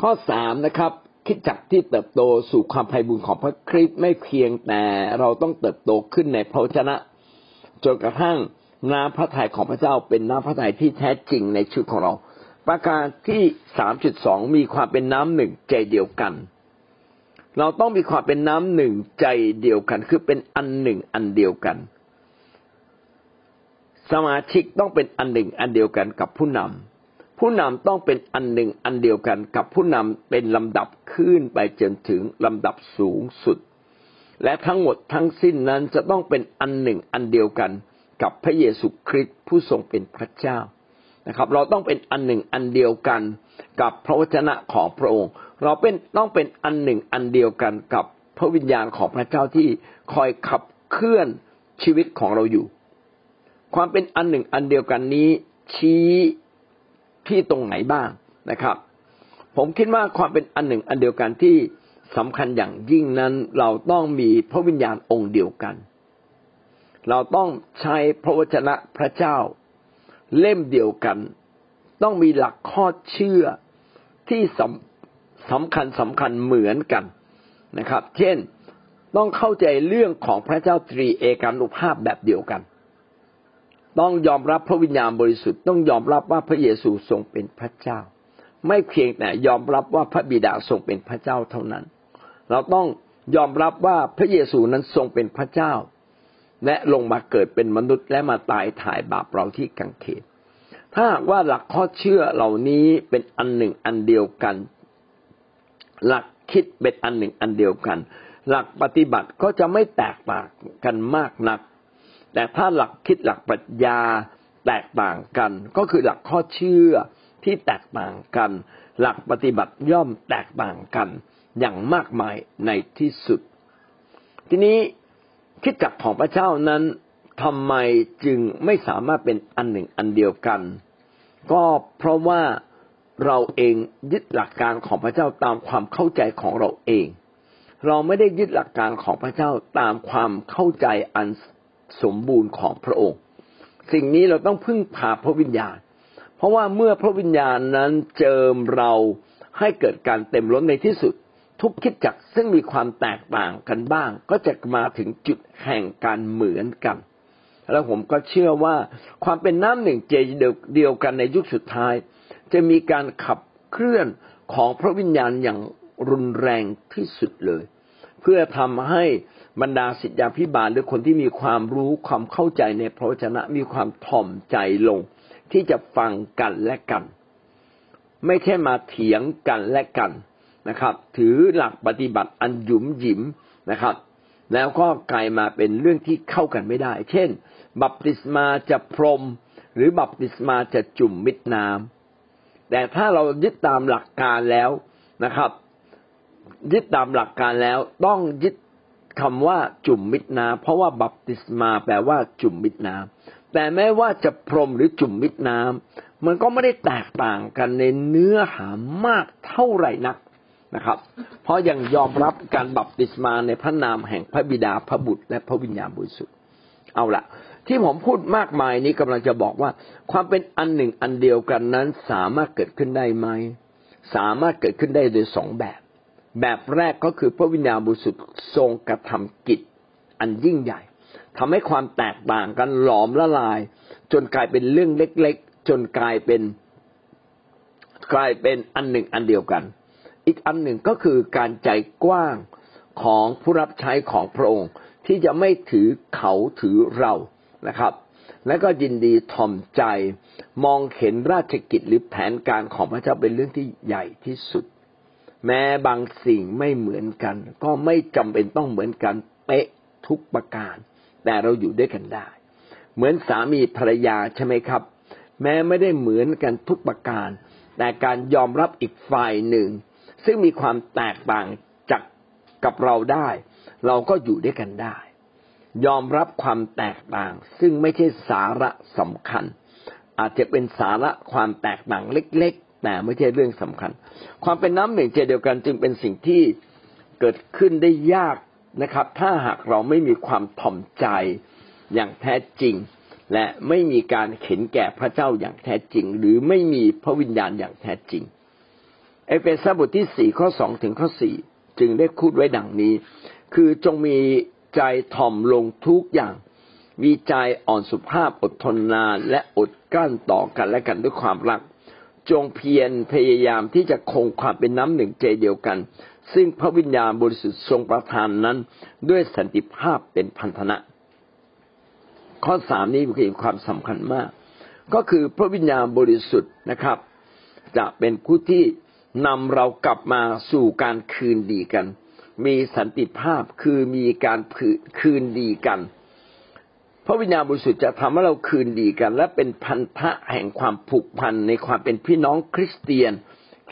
ข้อสามนะครับคิดจักที่เติบโตสู่ความไพ่บุญของพระคริสต์ไม่เพียงแต่เราต้องเติบโตขึ้นในพระวจนะจนกระทั่งน้ำพระทัยของพระเจ้าเป็นน้ำพระทัยที่แท้จริงในชีวิตของเรา ประการที่สามจุดสองมีความเป็นน้ำหนึ่งใจเดียวกัน เราต้องมีความเป็นน้ำหนึ่งใจเดียวกัน คือเป็นอันหนึ่งอันเดียวกัน สมาชิกต้องเป็นอันหนึ่งอันเดียวกันกับผู้นำ ผู้นำต้องเป็นอันหนึ่งอันเดียวกันกับผู้นำเป็นลำดับขึ้นไปจนถึงลำดับสูงสุด และทั้งหมดทั้งสิ้นนั้นจะต้องเป็นอันหนึ่งอันเดียวกันกับพระเยซูคริสต์ผู้ทรงเป็นพระเจ้านะครับ เราต้องเป็นอันหนึ่งอันเดียวกันกับพระวจนะของพระองค์ เราเป็นต้องเป็นอันหนึ่งอันเดียวกันกับพระวิญญาณของพระเจ้าที่คอยขับเคลื่อนชีวิตของเราอยู่ ความเป็นอันหนึ่งอันเดียวกันนี้ชี้ ที่ตรงไหนบ้างนะครับ ผมคิดว่าความเป็นอันหนึ่งอันเดียวกันที่สำคัญอย่างยิ่งนั้น เราต้องมีพระวิญญาณองค์เดียวกัน เราต้องใช้พระวจนะพระเจ้า เล่มเดียวกัน ต้องมีหลักข้อเชื่อที่สำสำคัญสำคัญเหมือนกันนะครับ เช่นต้องเข้าใจเรื่องของพระเจ้าตรีเอกานุภาพแบบเดียวกัน ต้องยอมรับพระวิญญาณบริสุทธิ์ต้องยอมรับว่าพระเยซูทรงเป็นพระเจ้า ไม่เพียงแต่ยอมรับว่าพระบิดาทรงเป็นพระเจ้าเท่านั้น เราต้องยอมรับว่าพระเยซูนั้นทรงเป็นพระเจ้า และลงมาเกิดเป็นมนุษย์และมาตายถ่ายบาปเราที่กังเขนถ้าหากว่าหลักข้อเชื่อเหล่านี้เป็นอันหนึ่งอันเดียวกัน หลักคิดเป็นอันหนึ่งอันเดียวกัน หลักปฏิบัติก็จะไม่แตกต่างกันมากนัก แต่ถ้าหลักคิดหลักปรัชญาแตกต่างกัน ก็คือหลักข้อเชื่อที่แตกต่างกัน หลักปฏิบัติย่อมแตกต่างกันอย่างมากมายในที่สุด ทีนี้คิดจักของพระเจ้านั้นทำไมจึงไม่สามารถเป็นอันหนึ่งอันเดียวกัน ก็เพราะว่าเราเองยึดหลักการของพระเจ้าตามความเข้าใจของเราเอง เราไม่ได้ยึดหลักการของพระเจ้าตามความเข้าใจอัน สมบูรณ์ของพระองค์ สิ่งนี้เราต้องพึ่งพาพระวิญญาณ เพราะว่าเมื่อพระวิญญาณนั้นเจิมเราให้เกิดการเต็มล้นในที่สุด ทุกคิดจักซึ่งมีความแตกต่างกันบ้าง ก็จะมาถึงจุดแห่งการเหมือนกัน แล้วผมก็เชื่อว่าความเป็นน้ำหนึ่งเจเดียวกันในยุคสุดท้าย จะมีการขับเคลื่อนของพระวิญญาณอย่างรุนแรงที่สุดเลย เพื่อทำให้ บรรดาสิทธิพิบาลหรือคนที่มีความรู้ความเข้าใจในพระวจนะมีความถ่อมใจลง ที่จะฟังกันและกัน ไม่ใช่มาเถียงกันและกันนะครับ ถือหลักปฏิบัติอันหยุมหยิมนะครับ แล้วก็กลายมาเป็นเรื่องที่เข้ากันไม่ได้ เช่น บัพติศมาจะพรม หรือบัพติศมาจะจุ่มมิดน้ำแต่ถ้าเรายึดตามหลักการแล้วนะครับ ยึดตามหลักการแล้วต้องยึด คำว่าจุ่มมิดน้ำเพราะว่าบัพติศมาแปลว่าจุ่มมิดน้ำแต่แม้ว่าจะพรมหรือจุ่มมิดน้ำมันก็ไม่ได้แตกต่างกันในเนื้อหามากเท่าไหร่นักนะครับ เพราะยังยอมรับการบัพติศมาในพระนามแห่งพระบิดาพระบุตร และพระวิญญาณบริสุทธิ์เอาละที่ผมพูดมากมายนี้กำลังจะบอกว่า ความเป็นอันหนึ่งอันเดียวกันนั้นสามารถเกิดขึ้นได้ไหมสามารถเกิดขึ้นได้โดยสองแบบ แบบแรกก็คือพระวิญญาณบริสุทธิ์ทรงกระทำกิจอันยิ่งใหญ่ทำให้ความแตกต่างกันหลอมละลาย จนกลายเป็นเรื่องเล็ก ๆ จนกลายเป็นกลายเป็นอันหนึ่งอันเดียวกัน อีกอันหนึ่งก็คือการใจกว้างของผู้รับใช้ของพระองค์ ที่จะไม่ถือเขาถือเรานะครับ และก็ยินดีทอมใจมองเห็นราชกิจหรือแผนการของพระเจ้าเป็นเรื่องที่ใหญ่ที่สุด แม้บางสิ่งไม่เหมือนกัน ก็ไม่จำเป็นต้องเหมือนกันเป๊ะทุกประการ แต่เราอยู่ด้วยกันได้ เหมือนสามีภรรยาใช่ไหมครับ แม้ไม่ได้เหมือนกันทุกประการ แต่การยอมรับอีกฝ่ายหนึ่ง ซึ่งมีความแตกต่างจากกับเราได้ เราก็อยู่ด้วยกันได้ ยอมรับความแตกต่าง ซึ่งไม่ใช่สาระสำคัญ อาจจะเป็นสาระความแตกต่างเล็ก แต่ไม่ใช่เรื่องสำคัญ ความเป็นน้ำหนึ่งใจเดียวกันจึงเป็นสิ่งที่เกิดขึ้นได้ยากนะครับ ถ้าหากเราไม่มีความถ่อมใจอย่างแท้จริง และไม่มีการเข็นแก่พระเจ้าอย่างแท้จริง หรือไม่มีพระวิญญาณอย่างแท้จริง เอเฟซัสบทที่สี่ข้อสองถึงข้อสี่จึงได้พูดไว้ดังนี้ คือจงมีใจถ่อมลงทุกอย่างมีใจอ่อนสุภาพอดทนนานและอดกลั้นต่อกันและกันด้วยความรัก จงเพียรพยายามที่จะคงความเป็นน้ำหนึ่งใจเดียวกัน ซึ่งพระวิญญาณบริสุทธิ์ทรงประทานนั้น ด้วยสันติภาพเป็นพันธนะ ข้อสามนี้มีความสำคัญมาก ก็คือพระวิญญาณบริสุทธิ์นะครับ จะเป็นผู้ที่นำเรากลับมาสู่การคืนดีกัน มีสันติภาพคือมีการคืนดีกัน พระวิญญาณบริสุทธิ์จะทำให้เราคืนดีกัน และเป็นพันธะแห่งความผูกพันในความเป็นพี่น้องคริสเตียน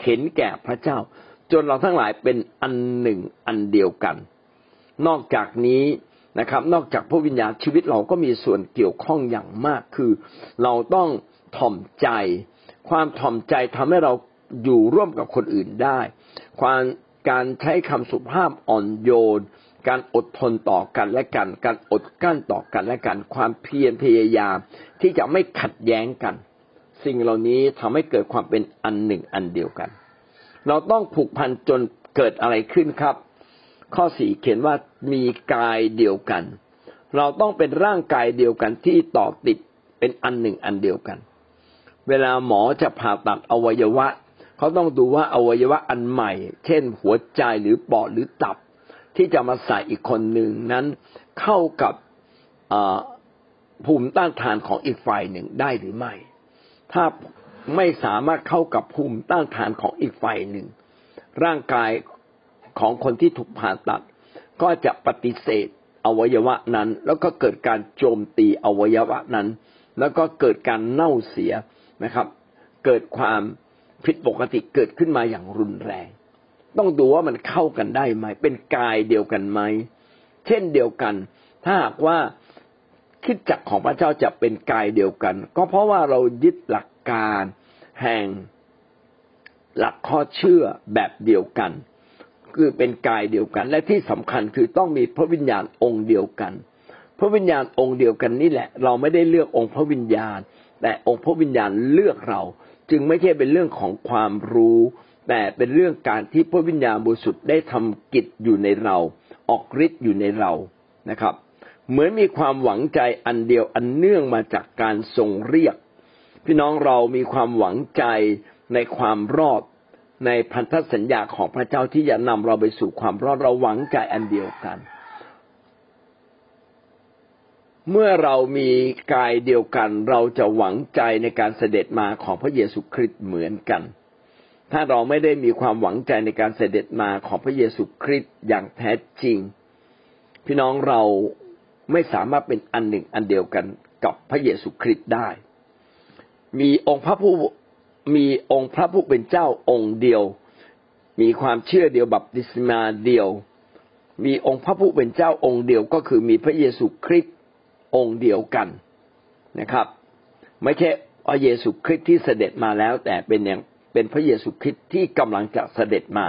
เห็นแก่พระเจ้า จนเราทั้งหลายเป็นอันหนึ่งอันเดียวกัน นอกจากนี้นะครับ นอกจากพระวิญญาณชีวิตเราก็มีส่วนเกี่ยวข้องอย่างมากคือ เราต้องถ่อมใจ ความถ่อมใจทำให้เราอยู่ร่วมกับคนอื่นได้ ความการใช้คำสุภาพอ่อนโยน การอดทนต่อกันและกัน การอดกั้นต่อกันและกัน ความเพียรพยายามที่จะไม่ขัดแย้งกัน สิ่งเหล่านี้ทำให้เกิดความเป็นอันหนึ่งอันเดียวกัน เราต้องผูกพันจนเกิดอะไรขึ้นครับ ข้อสี่เขียนว่ามีกายเดียวกัน เราต้องเป็นร่างกายเดียวกันที่ต่อติดเป็นอันหนึ่งอันเดียวกัน เวลาหมอจะผ่าตัดอวัยวะ เขาต้องดูว่าอวัยวะอันใหม่ เช่น หัวใจหรือปอดหรือตับ ที่จะมาใส่อีกคนหนึ่งนั้นเข้ากับภูมิต้านทานของอีกฝ่ายหนึ่งได้หรือไม่ ถ้าไม่สามารถเข้ากับภูมิต้านทานของอีกฝ่ายหนึ่ง ร่างกายของคนที่ถูกผ่าตัด ก็จะปฏิเสธอวัยวะนั้น แล้วก็เกิดการโจมตีอวัยวะนั้น แล้วก็เกิดการเน่าเสียนะครับ เกิดความผิดปกติเกิดขึ้นมาอย่างรุนแรง ต้องดูว่ามันเข้ากันได้ไหม เป็นกายเดียวกันไหม เช่นเดียวกัน ถ้าหากว่าคิดจักของพระเจ้าจะเป็นกายเดียวกัน ก็เพราะว่าเรายึดหลักการแห่งหลักข้อเชื่อแบบเดียวกัน คือเป็นกายเดียวกัน และที่สำคัญคือต้องมีพระวิญญาณองค์เดียวกัน พระวิญญาณองค์เดียวกันนี่แหละ เราไม่ได้เลือกองค์พระวิญญาณ แต่องค์พระวิญญาณเลือกเรา จึงไม่ใช่เป็นเรื่องของความรู้ แต่เป็นเรื่องการที่พระวิญญาณบริสุทธิ์ได้ทำกิจอยู่ในเรา ออกฤทธิ์อยู่ในเรานะครับ เหมือนมีความหวังใจอันเดียวอันเนื่องมาจากการทรงเรียก พี่น้องเรามีความหวังใจในความรอดในพันธสัญญาของพระเจ้าที่จะนำเราไปสู่ความรอดเราหวังใจอันเดียวกัน เมื่อเรามีกายเดียวกัน เราจะหวังใจในการเสด็จมาของพระเยซูคริสต์เหมือนกัน ถ้าเราไม่ได้มีความหวังใจในการเสด็จมาของพระเยซูคริสต์อย่างแท้จริง พี่น้องเราไม่สามารถเป็นอันหนึ่งอันเดียวกันกับพระเยซูคริสต์ได้ มีองค์พระผู้มีองค์พระผู้เป็นเจ้าองค์เดียว มีความเชื่อเดียวบัพติศมาเดียว มีองค์พระผู้เป็นเจ้าองค์เดียวก็คือมีพระเยซูคริสต์องค์เดียวกันนะครับ ไม่ใช่พระเยซูคริสต์ที่เสด็จมาแล้วแต่เป็นอย่าง เป็นพระเยซูคริสต์ที่กำลังจะเสด็จมา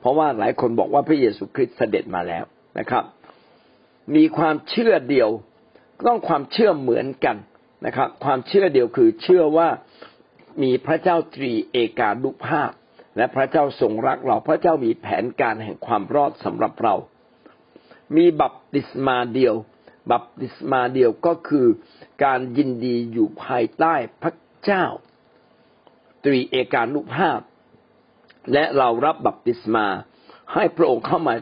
เพราะว่าหลายคนบอกว่าพระเยซูคริสต์เสด็จมาแล้วนะครับ มีความเชื่อเดียวต้องความเชื่อเหมือนกันนะครับ ความเชื่อเดียวคือเชื่อว่ามีพระเจ้าตรีเอกานุภาพ และพระเจ้าทรงรักเราพระเจ้ามีแผนการแห่งความรอดสำหรับเรา มีบัพติศมาเดียว บัพติศมาเดียวก็คือการยินดีอยู่ภายใต้พระเจ้า ตรีเอกานุภาพ และเรารับบัพติศมา ให้พระองค์เข้ามา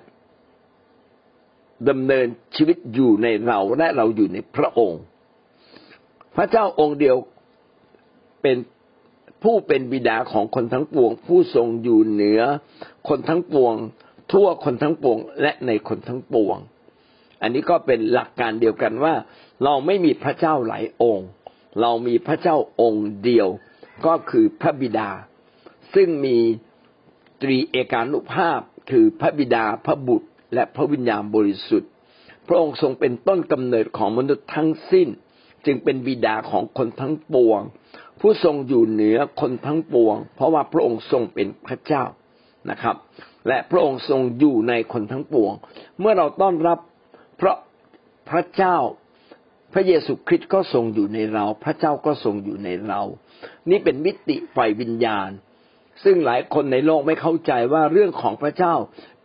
ดำเนินชีวิตอยู่ในเราและเราอยู่ในพระองค์ พระเจ้าองค์เดียวเป็นผู้เป็นบิดาของคนทั้งปวง ผู้ทรงอยู่เหนือคนทั้งปวง ทั่วคนทั้งปวงและในคนทั้งปวง อันนี้ก็เป็นหลักการเดียวกันว่า เราไม่มีพระเจ้าหลายองค์ เรามีพระเจ้าองค์เดียว ก็คือพระบิดา ซึ่งมีตรีเอกานุภาพคือพระบิดาพระบุตร และพระวิญญาณบริสุทธิ์ พระองค์ทรงเป็นต้นกำเนิดของมนุษย์ทั้งสิ้น จึงเป็นบิดาของคนทั้งปวง ผู้ทรงอยู่เหนือคนทั้งปวง เพราะว่าพระองค์ทรงเป็นพระเจ้านะครับ และพระองค์ทรงอยู่ในคนทั้งปวง เมื่อเราต้อนรับเพราะพระเจ้า พระเยซูคริสต์ก็ทรงอยู่ในเรา พระเจ้าก็ทรงอยู่ในเรา นี่เป็นมิติฝ่ายวิญญาณ ซึ่งหลายคนในโลกไม่เข้าใจว่าเรื่องของพระเจ้า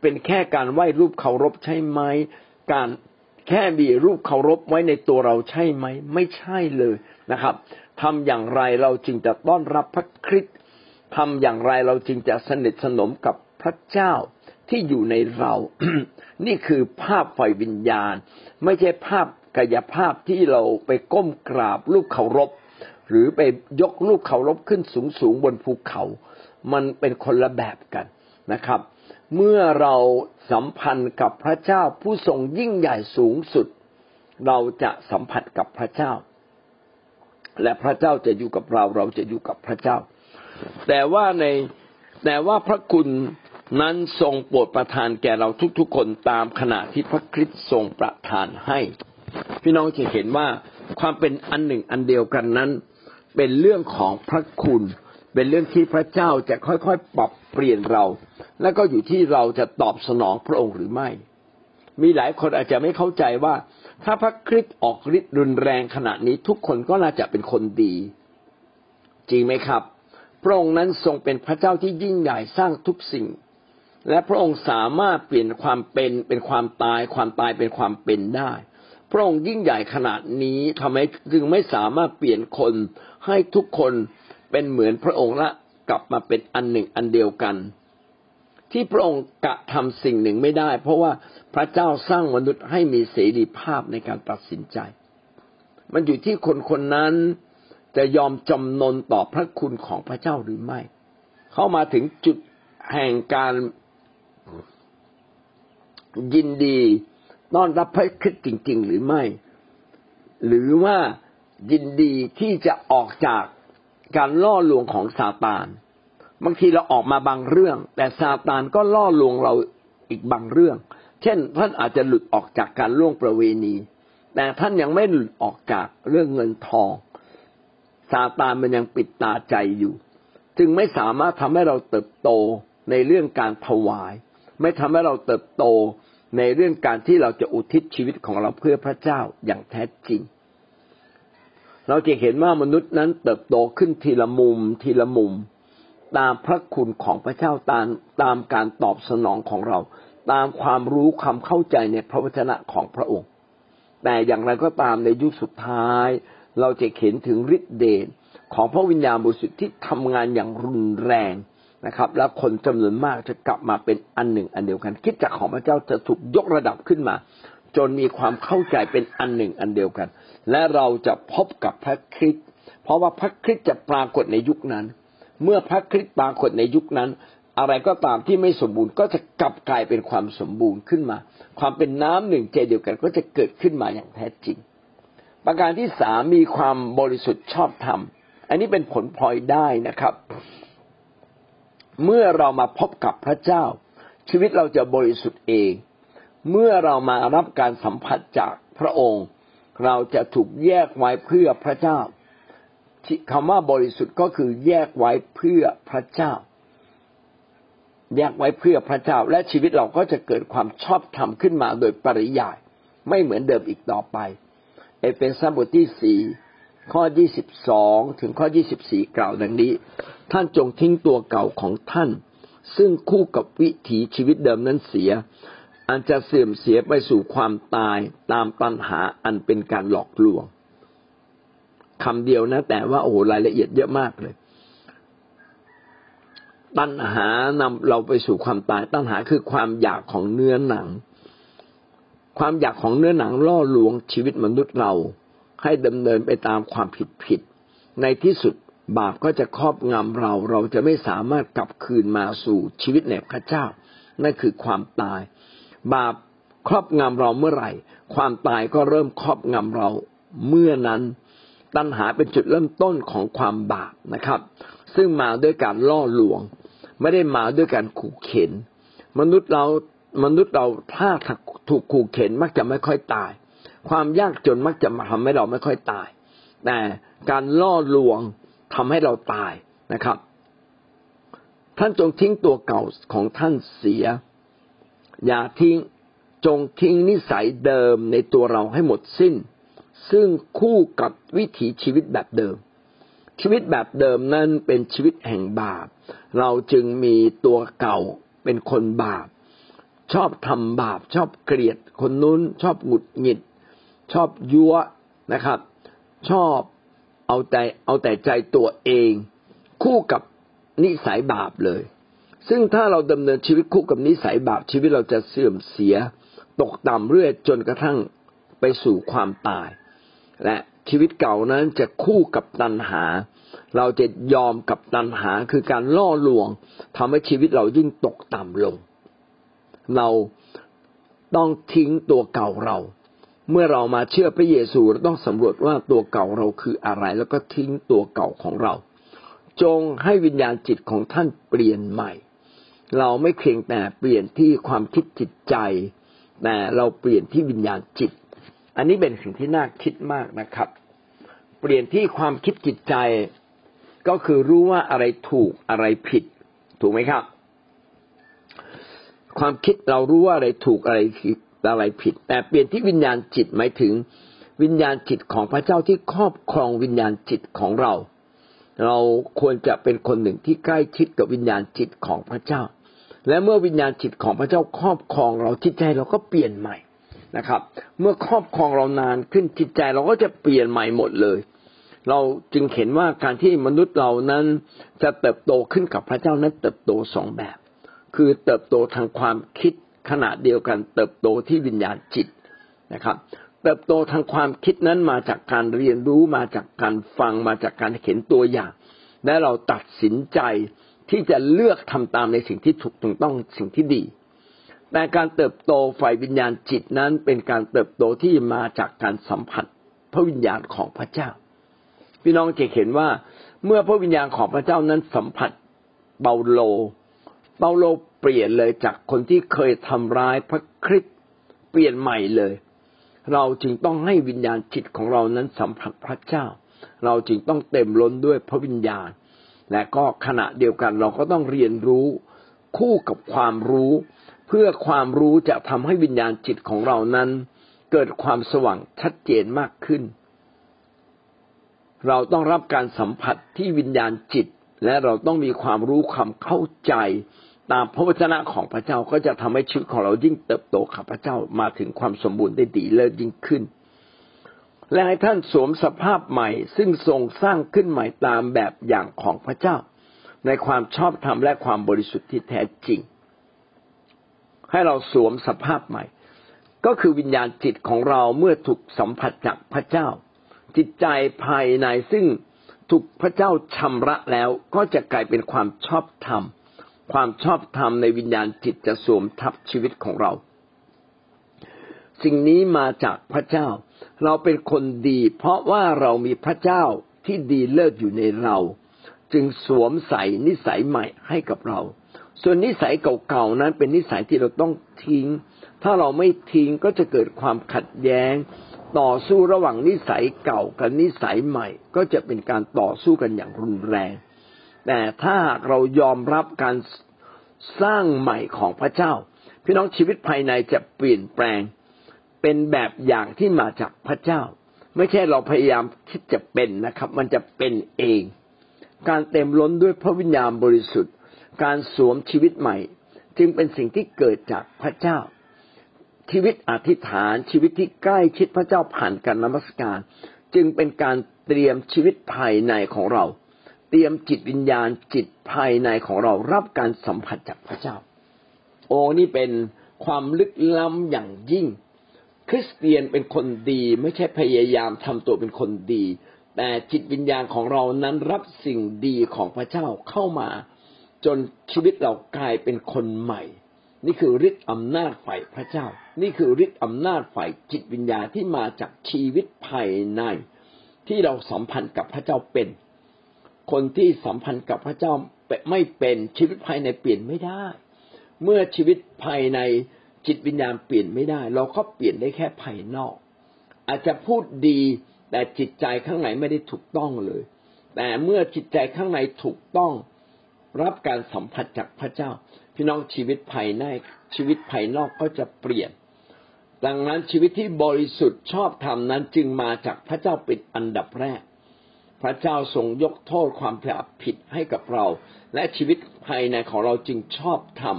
เป็นแค่การไหว้รูปเคารพใช่ไหม การแค่มีรูปเคารพไว้ในตัวเราใช่ไหม ไม่ใช่เลยนะครับทำอย่างไรเราจึงจะต้อนรับพระคริสต์ทำอย่างไรเราจึงจะสนิทสนมกับพระเจ้าที่อยู่ในเรา นี่คือภาพฝ่ายวิญญาณ ไม่ใช่ภาพกายภาพที่เราไปก้มกราบรูปเคารพ หรือไปยกรูปเคารพขึ้นสูงสูงบนภูเขา มันเป็นคนละแบบกันนะครับ เมื่อเราสัมพันธ์กับพระเจ้าผู้ทรงยิ่งใหญ่สูงสุด เราจะสัมผัสกับพระเจ้า และพระเจ้าจะอยู่กับเราเราจะอยู่กับพระเจ้า แต่ว่าในแต่ว่าพระคุณนั้นทรงโปรดประทานแก่เราทุกๆคนตามขณะที่พระคริสต์ทรงประทานให้ พี่น้องจะเห็นว่าความเป็นอันหนึ่งอันเดียวกันนั้น เป็นเรื่องของพระคุณ เป็นเรื่องที่พระเจ้าจะค่อยๆปรับเปลี่ยนเรา และก็อยู่ที่เราจะตอบสนองพระองค์หรือไม่ มีหลายคนอาจจะไม่เข้าใจว่า ถ้าพระคริสต์ออกฤทธิ์รุนแรงขณะนี้ทุกคนก็น่าจะเป็นคนดี จริงไหมครับ พระองค์นั้นทรงเป็นพระเจ้าที่ยิ่งใหญ่สร้างทุกสิ่ง และพระองค์สามารถเปลี่ยนความเป็นเป็นความตาย ความตายเป็นความเป็นได้ พระองค์ยิ่งใหญ่ขนาดนี้ทำไมจึงไม่สามารถเปลี่ยนคนให้ทุกคนเป็นเหมือนพระองค์ละกลับมาเป็นอันหนึ่งอันเดียวกัน ที่พระองค์กะทำสิ่งหนึ่งไม่ได้ เพราะว่าพระเจ้าสร้างมนุษย์ให้มีเสรีภาพในการตัดสินใจ มันอยู่ที่คนคนนั้นจะยอมจำนนต่อพระคุณของพระเจ้าหรือไม่ เข้ามาถึงจุดแห่งการยินดี ต้อนรับพระคริสต์จริง ๆ หรือไม่ หรือว่ายินดีที่จะออกจากการล่อลวงของซาตาน บางทีเราออกมาบางเรื่อง แต่ซาตานก็ล่อลวงเราอีกบางเรื่อง เช่น ท่านอาจจะหลุดออกจากการล่วงประเวณี แต่ท่านยังไม่หลุดออกจากเรื่องเงินทองซาตานมันยังปิดตาใจอยู่ จึงไม่สามารถทำให้เราเติบโตในเรื่องการถวาย ไม่ทำให้เราเติบโต ในเรื่องการที่เราจะอุทิศชีวิตของเราเพื่อพระเจ้าอย่างแท้จริง เราจะเห็นว่ามนุษย์นั้นเติบโตขึ้นทีละมุมทีละมุม ตามพระคุณของพระเจ้าตามตามการตอบสนองของเรา ตามความรู้ความเข้าใจในพระวจนะของพระองค์ แต่อย่างไรก็ตามในยุคสุดท้าย เราจะเห็นถึงฤทธิเดชของพระวิญญาณบริสุทธิ์ที่ทำงานอย่างรุนแรง นะครับ แล้วคนจำนวนมากจะกลับมาเป็นอันหนึ่ง อันเดียวกัน คิดจักของพระเจ้าจะถูกยกระดับขึ้นมา จนมีความเข้าใจเป็นอันหนึ่งอันเดียวกัน และเราจะพบกับพระคริสต์เพราะว่าพระคริสต์จะปรากฏในยุคนั้น เมื่อพระคริสต์ปรากฏในยุคนั้น อะไรก็ตามที่ไม่สมบูรณ์ก็จะกลับกลายเป็นความสมบูรณ์ขึ้นมา ความเป็นน้ำหนึ่งใจเดียวกันก็จะเกิดขึ้นมาอย่างแท้จริง ประการที่สามมีความบริสุทธิ์ชอบธรรมอันนี้เป็นผลพลอยได้นะครับ เมื่อเรามาพบกับพระเจ้า ชีวิตเราจะบริสุทธิ์เอง เมื่อเรามารับการสัมผัสจากพระองค์ เราจะถูกแยกไว้เพื่อพระเจ้าคำว่าบริสุทธิ์ก็คือแยกไว้เพื่อพระเจ้า แยกไว้เพื่อพระเจ้า และชีวิตเราก็จะเกิดความชอบธรรมขึ้นมาโดยปริยาย ไม่เหมือนเดิมอีกต่อไป เอเฟซัสบทที่สี่ข้อยี่สิบสองถึงข้อยี่สิบสี่กล่าวดังนี้ ท่านจงทิ้งตัวเก่าของท่าน ซึ่งคู่กับวิถีชีวิตเดิมนั้นเสีย อันจะเสื่อมเสียไปสู่ความตายตามปัญหาอันเป็นการหลอกลวงคำเดียวนะ แต่ว่าโอ้โหรายละเอียดเยอะมากเลยตัณหานำเราไปสู่ความตาย ตัณหาคือความอยากของเนื้อหนัง ความอยากของเนื้อหนังล่อลวงชีวิตมนุษย์เรา ให้ดำเนินไปตามความผิดผิด ในที่สุด บาปก็จะครอบงำเราเราจะไม่สามารถกลับคืนมาสู่ชีวิตในพระเจ้า นั่นคือความตาย บาปครอบงำเราเมื่อไหร่ ความตายก็เริ่มครอบงำเราเมื่อนั้นตัณหาเป็นจุดเริ่มต้นของความบาปนะครับ ซึ่งมาด้วยการล่อลวง ไม่ได้มาด้วยการขู่เข็น มนุษย์เรามนุษย์เราถ้าถูกขู่เข็นมักจะไม่ค่อยตาย ความยากจนมักจะมาทำให้เราไม่ค่อยตาย แต่การล่อลวง ทำให้เราตายนะครับ ท่านจงทิ้งตัวเก่าของท่านเสีย อย่าทิ้งจงทิ้งนิสัยเดิมในตัวเราให้หมดสิ้น ซึ่งคู่กับวิถีชีวิตแบบเดิม ชีวิตแบบเดิมนั้นเป็นชีวิตแห่งบาป เราจึงมีตัวเก่าเป็นคนบาป ชอบทำบาป ชอบเกลียดคนนู้น ชอบหงุดหงิด ชอบยั่วนะครับ ชอบ เอาแต่เอาแต่ใจตัวเองคู่กับนิสัยบาปเลย ซึ่งถ้าเราดำเนินชีวิตคู่กับนิสัยบาปชีวิตเราจะเสื่อมเสียตกต่ำเรื่อยจนกระทั่งไปสู่ความตาย และชีวิตเก่านั้นจะคู่กับตัณหา เราจะยอมกับตัณหาคือการล่อลวงทำให้ชีวิตเรายิ่งตกต่ำลง เราต้องทิ้งตัวเก่าเรา เมื่อเรามาเชื่อพระเยซูเราต้องสำรวจว่าตัวเก่าเราคืออะไร แล้วก็ทิ้งตัวเก่าของเรา จงให้วิญญาณจิตของท่านเปลี่ยนใหม่ เราไม่เพียงแต่เปลี่ยนที่ความคิดจิตใจ แต่เราเปลี่ยนที่วิญญาณจิต อันนี้เป็นสิ่งที่น่าคิดมากนะครับ เปลี่ยนที่ความคิดจิตใจ ก็คือรู้ว่าอะไรถูกอะไรผิด ถูกไหมครับ ความคิดเรารู้ว่าอะไรถูกอะไรผิด อะไรผิด แต่เปลี่ยนที่วิญญาณจิตหมายถึง วิญญาณจิตของพระเจ้าที่ครอบครองวิญญาณจิตของเรา เราควรจะเป็นคนหนึ่งที่ใกล้ชิดกับวิญญาณจิตของพระเจ้า และเมื่อวิญญาณจิตของพระเจ้าครอบครองเราจิตใจเราก็เปลี่ยนใหม่นะครับ เมื่อครอบครองเรานานขึ้นจิตใจเราก็จะเปลี่ยนใหม่หมดเลย เราจึงเห็นว่าการที่มนุษย์เรานั้นจะเติบโตขึ้นกับพระเจ้านั้นเติบโตสองแบบ คือเติบโตทางความคิด ขณะเดียวกันเติบโตที่วิญญาณจิตนะครับ เติบโตทางความคิดนั้นมาจากการเรียนรู้มาจากการฟังมาจากการเห็นตัวอย่าง และเราตัดสินใจที่จะเลือกทำตามในสิ่งที่ถูกต้องสิ่งที่ดี แต่การเติบโตฝ่ายวิญญาณจิตนั้นเป็นการเติบโตที่มาจากการสัมผัสพระวิญญาณของพระเจ้า พี่น้องจะเห็นว่าเมื่อพระวิญญาณของพระเจ้านั้นสัมผัสเปาโล เปาโลเปลี่ยนเลยจากคนที่เคยทำร้ายพระคริสต์เปลี่ยนใหม่เลย เราจึงต้องให้วิญญาณจิตของเรานั้นสัมผัสพระเจ้า เราจึงต้องเต็มล้นด้วยพระวิญญาณ และก็ขณะเดียวกันเราก็ต้องเรียนรู้คู่กับความรู้ เพื่อความรู้จะทำให้วิญญาณจิตของเรานั้น เกิดความสว่างชัดเจนมากขึ้น เราต้องรับการสัมผัสที่วิญญาณจิต และเราต้องมีความรู้ความเข้าใจตามพระวจนะของพระเจ้าก็จะทำให้ชีวิตของเรายิ่งเติบโตข้าพระเจ้ามาถึงความสมบูรณ์ได้ดีเลิศยิ่งขึ้น และให้ท่านสวมสภาพใหม่ ซึ่งทรงสร้างขึ้นใหม่ตามแบบอย่างของพระเจ้า ในความชอบธรรมและความบริสุทธิ์ที่แท้จริง ให้เราสวมสภาพใหม่ ก็คือวิญญาณจิตของเราเมื่อถูกสัมผัสจากพระเจ้า จิตใจภายในซึ่ง ถูกพระเจ้าชำระแล้วก็จะกลายเป็นความชอบธรรม ความชอบธรรมในวิญญาณจิตจะสวมทับชีวิตของเรา สิ่งนี้มาจากพระเจ้า เราเป็นคนดี เพราะว่าเรามีพระเจ้าที่ดีเลิศอยู่ในเรา จึงสวมใส่นิสัยใหม่ให้กับเรา ส่วนนิสัยเก่าๆนั้นเป็นนิสัยที่เราต้องทิ้ง ถ้าเราไม่ทิ้งก็จะเกิดความขัดแย้ง ต่อสู้ระหว่างนิสัยเก่ากับนิสัยใหม่ ก็จะเป็นการต่อสู้กันอย่างรุนแรง แต่ถ้าเรายอมรับการสร้างใหม่ของพระเจ้า พี่น้องชีวิตภายในจะเปลี่ยนแปลง เป็นแบบอย่างที่มาจากพระเจ้า ไม่ใช่เราพยายามคิดจะเป็นนะครับ มันจะเป็นเอง การเต็มล้นด้วยพระวิญญาณบริสุทธิ์ การสวมชีวิตใหม่ จึงเป็นสิ่งที่เกิดจากพระเจ้า ชีวิตอธิษฐานชีวิตที่ใกล้ชิดพระเจ้าผ่านการนมัสการ จึงเป็นการเตรียมชีวิตภายในของเรา เตรียมจิตวิญญาณจิตภายในของเรารับการสัมผัสจากพระเจ้า โอ้นี่เป็นความลึกล้ำอย่างยิ่ง คริสเตียนเป็นคนดีไม่ใช่พยายามทำตัวเป็นคนดี แต่จิตวิญญาณของเรานั้นรับสิ่งดีของพระเจ้าเข้ามา จนชีวิตเรากลายเป็นคนใหม่ นี่คือฤทธิ์อำนาจฝ่ายพระเจ้า นี่คือฤทธิ์อำนาจฝ่ายจิตวิญญาณที่มาจากชีวิตภายในที่เราสัมพันธ์กับพระเจ้าเป็น คนที่สัมพันธ์กับพระเจ้าไม่เป็นชีวิตภายในเปลี่ยนไม่ได้ เมื่อชีวิตภายในจิตวิญญาณเปลี่ยนไม่ได้ เราก็เปลี่ยนได้แค่ภายนอก อาจจะพูดดีแต่จิตใจข้างในไม่ได้ถูกต้องเลย แต่เมื่อจิตใจข้างในถูกต้อง รับการสัมผัสจากพระเจ้า พี่น้องชีวิตภายในชีวิตภายนอกก็จะเปลี่ยน ดังนั้นชีวิตที่บริสุทธิ์ชอบธรรมนั้นจึงมาจากพระเจ้าเป็นอันดับแรก พระเจ้าทรงยกโทษความผิดให้กับเรา และชีวิตภายในของเราจึงชอบธรรม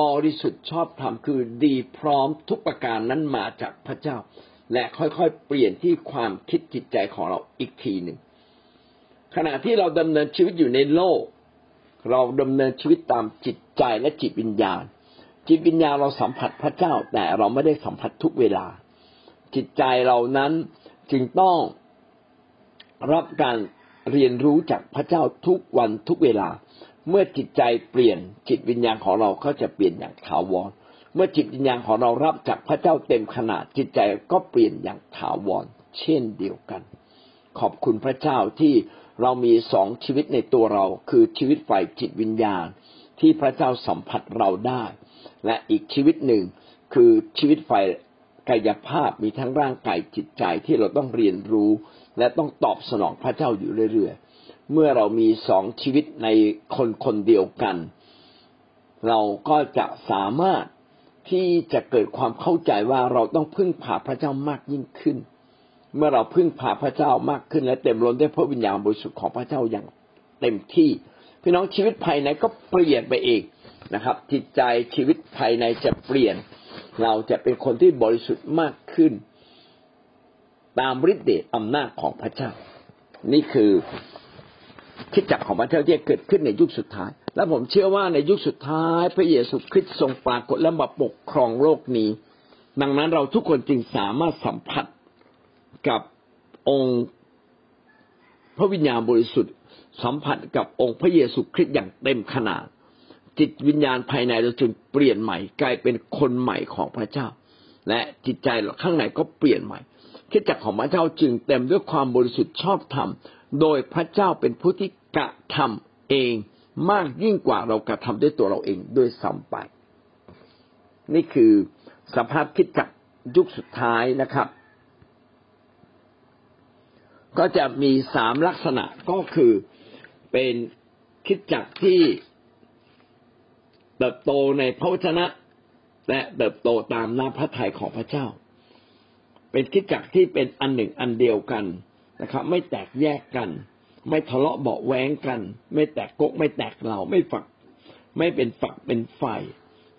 บริสุทธิ์ชอบธรรมคือดีพร้อมทุกประการนั้นมาจากพระเจ้า และค่อยๆเปลี่ยนที่ความคิดจิตใจของเราอีกทีหนึ่งขณะที่เราดำเนินชีวิตอยู่ในโลก เราดำเนินชีวิตตามจิตใจและจิตวิญญาณ จิตวิญญาณเราสัมผัสพระเจ้าแต่เราไม่ได้สัมผัสทุกเวลา จิตใจเรานั้นจึงต้องรับการเรียนรู้จากพระเจ้าทุกวันทุกเวลา เมื่อจิตใจเปลี่ยนจิตวิญญาณของเราก็จะเปลี่ยนอย่างถาวร เมื่อจิตวิญญาณของเรารับจากพระเจ้าเต็มขนาดจิตใจก็เปลี่ยนอย่างถาวร เช่นเดียวกัน ขอบคุณพระเจ้าที่ เรามีสองชีวิตในตัวเรา คือชีวิตฝ่ายจิตวิญญาณ ที่พระเจ้าสัมผัสเราได้ และอีกชีวิตหนึ่งคือชีวิตฝ่ายกายภาพมีทั้งร่างกายจิตใจที่เราต้องเรียนรู้ และต้องตอบสนองพระเจ้าอยู่เรื่อยๆ เมื่อเรามีสองชีวิตในคนคนเดียวกัน เราก็จะสามารถที่จะเกิดความเข้าใจว่าเราต้องพึ่งพาพระเจ้ามากยิ่งขึ้น เมื่อเราพึ่งพาพระเจ้ามากขึ้นและเต็มล้นด้วยพระวิญญาณบริสุทธิ์ของพระเจ้าอย่างเต็มที่ พี่น้องชีวิตภายในก็เปลี่ยนไปเองนะครับ จิตใจชีวิตภายในจะเปลี่ยน เราจะเป็นคนที่บริสุทธิ์มากขึ้น ตามฤทธิ์เดชอำนาจของพระเจ้า นี่คือคิดจักของพระเจ้าที่เกิดขึ้นในยุคสุดท้าย และผมเชื่อว่าในยุคสุดท้าย พระเยซูคริสต์ทรงปรากฏและมาปกครองโลกนี้ ดังนั้นเราทุกคนจึงสามารถสัมผัส กับองค์พระวิญญาณบริสุทธิ์ สัมผัสกับองค์พระเยซูคริสต์อย่างเต็มขนาด จิตวิญญาณภายในเราจึงเปลี่ยนใหม่ กลายเป็นคนใหม่ของพระเจ้า และจิตใจเราข้างในก็เปลี่ยนใหม่คิดจักของพระเจ้าจึงเต็มด้วยความบริสุทธิ์ชอบธรรม โดยพระเจ้าเป็นผู้ที่กระทำเองมากยิ่งกว่าเรากระทำด้วยตัวเราเองด้วยซ้ำไป นี่คือสภาพคิดจักยุคสุดท้ายนะครับ ก็จะมีสามลักษณะก็คือเป็นคิดจักที่เติบโตในพระวจนะ และเติบโตตามน้ำพระทัยของพระเจ้า เป็นคิดจักที่เป็นอันหนึ่งอันเดียวกันนะครับ ไม่แตกแยกกัน ไม่ทะเลาะเบาแวงกัน ไม่แตกกกไม่แตกเหล่าไม่ฝัก ไม่เป็นฝักเป็นฝ่าย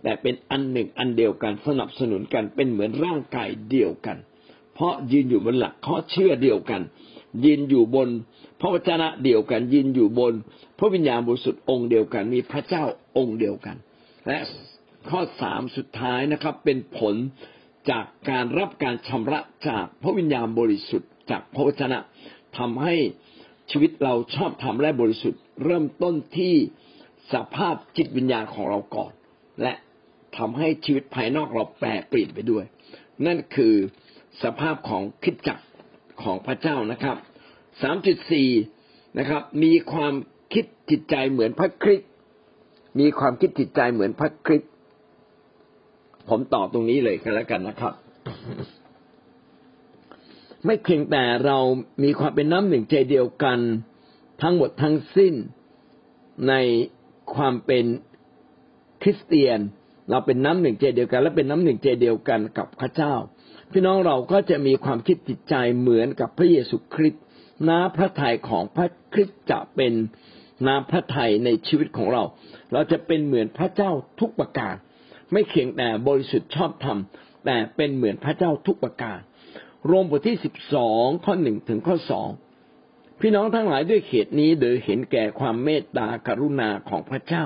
แต่เป็นอันหนึ่งอันเดียวกันสนับสนุนกันเป็นเหมือนร่างกายเดียวกัน เพราะยืนอยู่บนหลักข้อเชื่อเดียวกัน ยืนอยู่บน พระวจนะเดียวกัน ยืนอยู่บน พระวิญญาณบริสุทธิ์องค์เดียวกัน มีพระเจ้าองค์เดียวกัน และข้อสามสุดท้ายนะครับ เป็นผลจากการรับการชำระจากพระวิญญาณบริสุทธิ์จากพระวจนะทำให้ชีวิตเราชอบทำและบริสุทธิ์ เริ่มต้นที่สภาพจิตวิญญาณของเราก่อน และทำให้ชีวิตภายนอกเราแปรเปลี่ยนไปด้วย นั่นคือสภาพของคิดจัก ของพระเจ้านะครับสามจุดสี่นะครับ มีความคิดจิตใจเหมือนพระคริสต์มีความคิดจิตใจเหมือนพระคริสต์ผมตอบตรงนี้เลยกันแล้วกันนะครับ ไม่เพียงแต่เรามีความเป็นน้ำหนึ่งใจเดียวกันทั้งหมดทั้งสิ้นในความเป็นคริสเตียน เราเป็นน้ำหนึ่งใจเดียวกัน และเป็นน้ำหนึ่งใจเดียวกันกับพระเจ้า พี่น้องเราก็จะมีความคิดจิตใจเหมือนกับพระเยซูคริสต์น้ำพระทัยของพระคริสต์จะเป็นน้ำพระทัยในชีวิตของเรา เราจะเป็นเหมือนพระเจ้าทุกประการ ไม่เพียงแต่บริสุทธิ์ชอบธรรม แต่เป็นเหมือนพระเจ้าทุกประการโรมบทที่สิบสองข้อหนึ่งถึงข้อสองพี่น้องทั้งหลายด้วยเหตุนี้โดยเห็นแก่ความเมตตากรุณาของพระเจ้า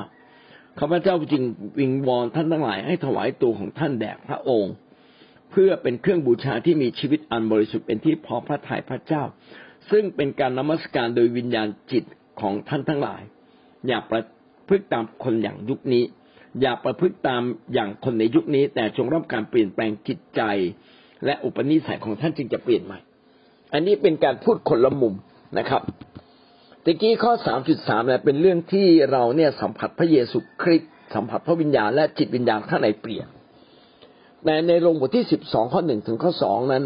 ข้าพเจ้าจึงวิงวอนท่านทั้งหลายให้ถวายตัวของท่านแด่พระองค์ เพื่อเป็นเครื่องบูชาที่มีชีวิตอันบริสุทธิ์เป็นที่พอพระทัยพระเจ้า ซึ่งเป็นการนมัสการโดยวิญญาณจิตของท่านทั้งหลาย อย่าประพฤติตามคนอย่างยุคนี้ อย่าประพฤติตามอย่างคนในยุคนี้ แต่จงรับการเปลี่ยนแปลงจิตใจ และอุปนิสัยของท่านจึงจะเปลี่ยนใหม่ อันนี้เป็นการพูดคนละมุมนะครับตะกี้ข้อสามจุดสามเนี่ยเป็นเรื่องที่เราเนี่ยสัมผัสพระเยซูคริสต์สัมผัสพระวิญญาณและจิตวิญญาณข้างในเปลี่ยน แต่ในลงบทที่สิบสองข้อหนึ่งถึงข้อสองนั้น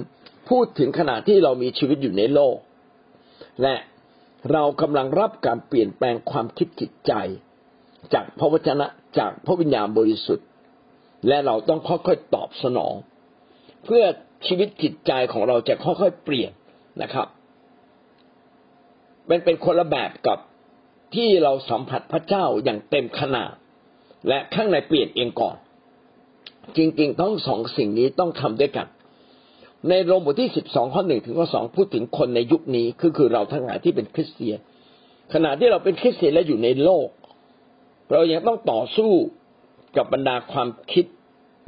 พูดถึงขณะที่เรามีชีวิตอยู่ในโลก และเรากำลังรับการเปลี่ยนแปลงความคิดจิตใจ จากพระวจนะจากพระวิญญาณบริสุทธิ์ และเราต้องค่อยๆตอบสนอง เพื่อชีวิตจิตใจของเราจะค่อยๆเปลี่ยนนะครับมันเป็นคนละแบบกับที่เราสัมผัสพระเจ้าอย่างเต็มขนาดและข้างในเปลี่ยนเองก่อน จริงๆต้องสองสิ่งนี้ต้องทำด้วยกัน ในโรมบทที่สิบสองข้อหนึ่งถึงข้อสองพูดถึงคนในยุคนี้คือคือเราทั้งหลายที่เป็นคริสเตียน ขณะที่เราเป็นคริสเตียนและอยู่ในโลก เรายังต้องต่อสู้กับบรรดาความคิด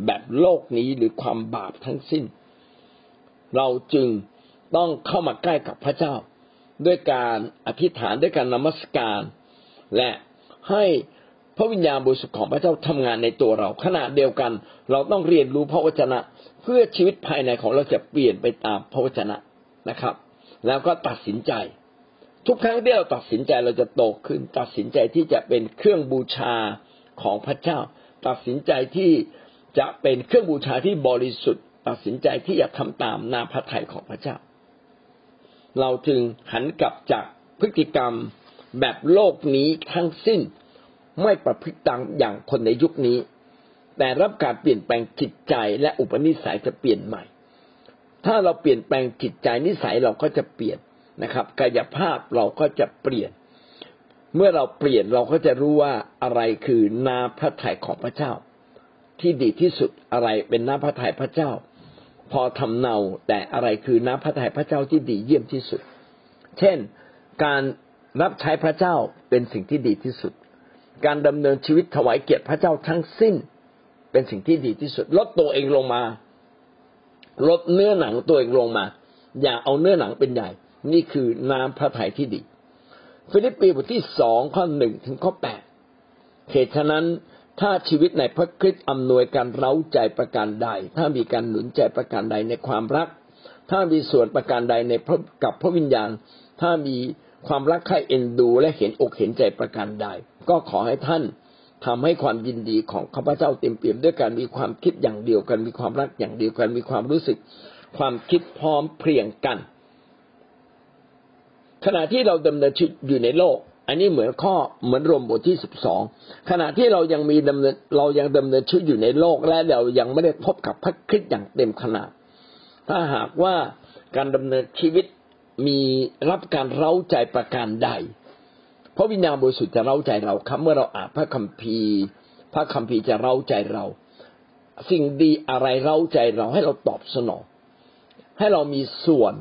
แบบโลกนี้หรือความบาปทั้งสิ้น เราจึงต้องเข้ามาใกล้กับพระเจ้า ด้วยการอธิษฐานด้วยการนมัสการ และให้ พระวิญญาณบริสุทธิ์ของพระเจ้าทำงานในตัวเราขณะเดียวกัน เราต้องเรียนรู้พระวจนะ เพื่อชีวิตภายในของเราจะเปลี่ยนไปตามพระวจนะนะครับ แล้วก็ตัดสินใจ ทุกครั้งที่เราตัดสินใจเราจะโตขึ้น ตัดสินใจที่จะเป็นเครื่องบูชาของพระเจ้า ตัดสินใจที่จะเป็นเครื่องบูชาที่บริสุทธิ์ ตัดสินใจที่จะทำตามนาพระทัยของพระเจ้า เราจึงหันกลับจากพฤติกรรมแบบโลกนี้ทั้งสิ้น ไม่ประพฤติตามอย่างคนในยุคนี้ แต่รับการเปลี่ยนแปลงจิตใจและอุปนิสัยจะเปลี่ยนใหม่ ถ้าเราเปลี่ยนแปลงจิตใจนิสัยเราก็จะเปลี่ยนนะครับ กายภาพเราก็จะเปลี่ยน เมื่อเราเปลี่ยนเราก็จะรู้ว่าอะไรคือนาพระทัยของพระเจ้า ที่ดีที่สุดอะไรเป็นนาพระทัยพระเจ้า พอทำเนาแต่อะไรคือนาพระทัยพระเจ้าที่ดีเยี่ยมที่สุด เช่น การรับใช้พระเจ้าเป็นสิ่งที่ดีที่สุด การดำเนินชีวิตถวายเกียรติพระเจ้าทั้งสิ้น เป็นสิ่งที่ดีที่สุด ลดตัวเองลงมา ลดเนื้อหนังตัวเองลงมา อย่าเอาเนื้อหนังเป็นใหญ่ นี่คือน้ำพระทัยที่ดี ฟิลิปปีบทที่สองข้อหนึ่งถึงข้อแปดเหตุฉะนั้นถ้าชีวิตในพระคริสต์อำนวยการเร้าใจประการใด ถ้ามีการหนุนใจประการใดในความรัก ถ้ามีส่วนประการใดในพระกับพระวิญญาณ ถ้ามี ความรักใคร่เอ็นดูและเห็นอกเห็นใจประการใด ก็ขอให้ท่านทำให้ความยินดีของข้าพเจ้าเต็มเปี่ยมด้วยการมีความคิดอย่างเดียวกัน มีความรักอย่างเดียวกัน มีความรู้สึก ความคิดพร้อมเพรียงกัน ขณะที่เราดำเนินชีวิตอยู่ในโลก อันนี้เหมือนข้อเหมือนรวมบทที่สิบสองขณะที่เรายังมีดำเนินเรายังดำเนินชีวิตอยู่ในโลกและเรายังไม่ได้พบกับพระคริสต์อย่างเต็มขนาดถ้าหากว่าการดำเนินชีวิต มีรับการเร้าใจประการใด พระวิญญาณบริสุทธิ์จะเร้าใจเราครับ เมื่อเราอ่านพระคัมภีร์ พระคัมภีร์จะเร้าใจเรา สิ่งดีอะไรเร้าใจเราให้เราตอบสนอง ให้เรามีส่วน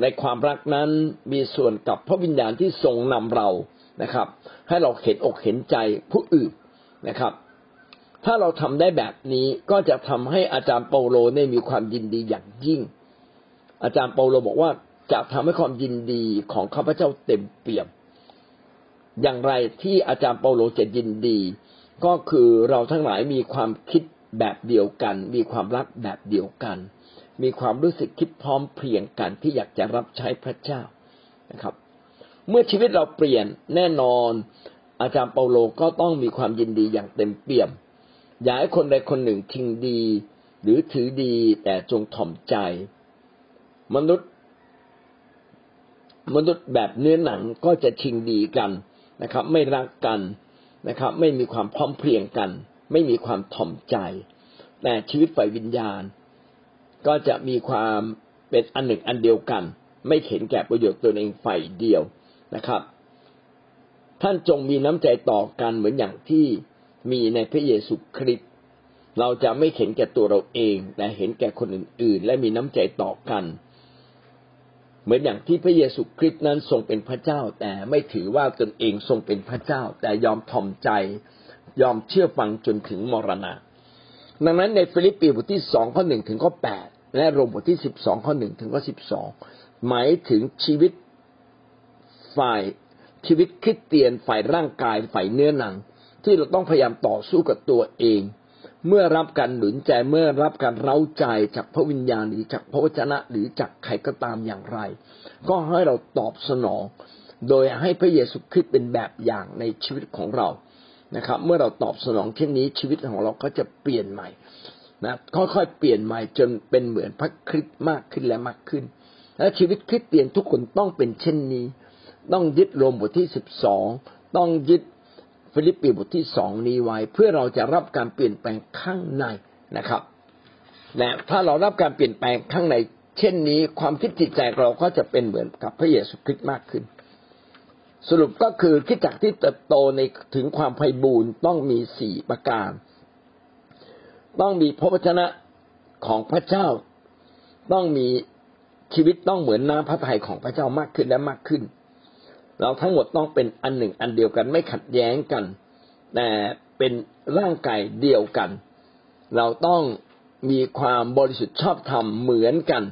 ในความรักนั้นมีส่วนกับพระวิญญาณที่ทรงนำเรานะครับ ให้เราเห็นอกเห็นใจผู้อื่นนะครับ ถ้าเราทำได้แบบนี้ก็จะทำให้อาจารย์เปาโลได้มีความยินดีอย่างยิ่ง อาจารย์เปาโลบอกว่า จะทำให้ความยินดีของข้าพเจ้าเต็มเปี่ยม อย่างไรที่อาจารย์เปาโลจะยินดี ก็คือเราทั้งหลายมีความคิดแบบเดียวกัน มีความรักแบบเดียวกัน มีความรู้สึกคิดพร้อมเพรียงกันที่อยากจะรับใช้พระเจ้านะครับ เมื่อชีวิตเราเปลี่ยนแน่นอน อาจารย์เปาโลก็ต้องมีความยินดีอย่างเต็มเปี่ยม อย่าให้คนใดคนหนึ่งทิ้งดี หรือถือดีแต่จงถ่อมใจ มนุษย์ มนุษย์แบบเนื้อหนังก็จะชิงดีกันนะครับ ไม่รักกันนะครับ ไม่มีความพร้อมเพรียงกัน ไม่มีความถ่อมใจ แต่ชีวิตฝ่ายวิญญาณ ก็จะมีความเป็นอันหนึ่งอันเดียวกัน ไม่เห็นแก่ประโยชน์ตัวเองฝ่ายเดียวนะครับ ท่านจงมีน้ำใจต่อกันเหมือนอย่างที่มีในพระเยซูคริสต์เราจะไม่เห็นแก่ตัวเราเอง แต่เห็นแก่คนอื่น ๆ และมีน้ำใจต่อกัน เหมือนอย่างที่พระเยซูคริสต์นั้นทรงเป็นพระเจ้า แต่ไม่ถือว่าตนเองทรงเป็นพระเจ้า แต่ยอมถ่อมใจ ยอมเชื่อฟังจนถึงมรณะ ดังนั้นในฟิลิปปีบทที่สองข้อหนึ่งถึงข้อแปดและโรมบทที่สิบสองข้อหนึ่งถึงข้อสิบสองหมายถึงชีวิตฝ่ายชีวิตคริสเตียนฝ่ายร่างกายฝ่ายเนื้อหนัง ที่เราต้องพยายามต่อสู้กับตัวเอง เมื่อรับการหนุนใจเมื่อรับการเร้าใจจากพระวิญญาณหรือจากพระวจนะหรือจากใครก็ตามอย่างไร ก็ให้เราตอบสนอง โดยให้พระเยซูคริสต์เป็นแบบอย่างในชีวิตของเรานะครับ เมื่อเราตอบสนองเช่นนี้ชีวิตของเราก็จะเปลี่ยนใหม่นะค่อยๆเปลี่ยนใหม่จนเป็นเหมือนพระคริสต์มากขึ้นและมากขึ้น และชีวิตคริสเตียนทุกคนต้องเป็นเช่นนี้ ต้องยึดโรมบทที่สิบสองต้องยึด ฟิลิปปีบทที่สองนี้ไว้ เพื่อเราจะรับการเปลี่ยนแปลงข้างในนะครับและถ้าเรารับการเปลี่ยนแปลงข้างใน เช่นนี้ความคิดจิตใจเราก็จะเป็นเหมือนกับพระเยซูคริสต์มากขึ้น สรุปก็คือคิดจักที่เติบโตในถึงความไพบูรณ์ต้องมีสี่ประการ ต้องมีพระวจนะของพระเจ้า ต้องมีชีวิตต้องเหมือนน้ำพระทัยของพระเจ้ามากขึ้นและมากขึ้น เราทั้งหมดต้องเป็นอันหนึ่งอันเดียวกัน ไม่ขัดแย้งกัน แต่เป็นร่างกายเดียวกัน เราต้องมีความบริสุทธิ์ชอบธรรมเหมือนกัน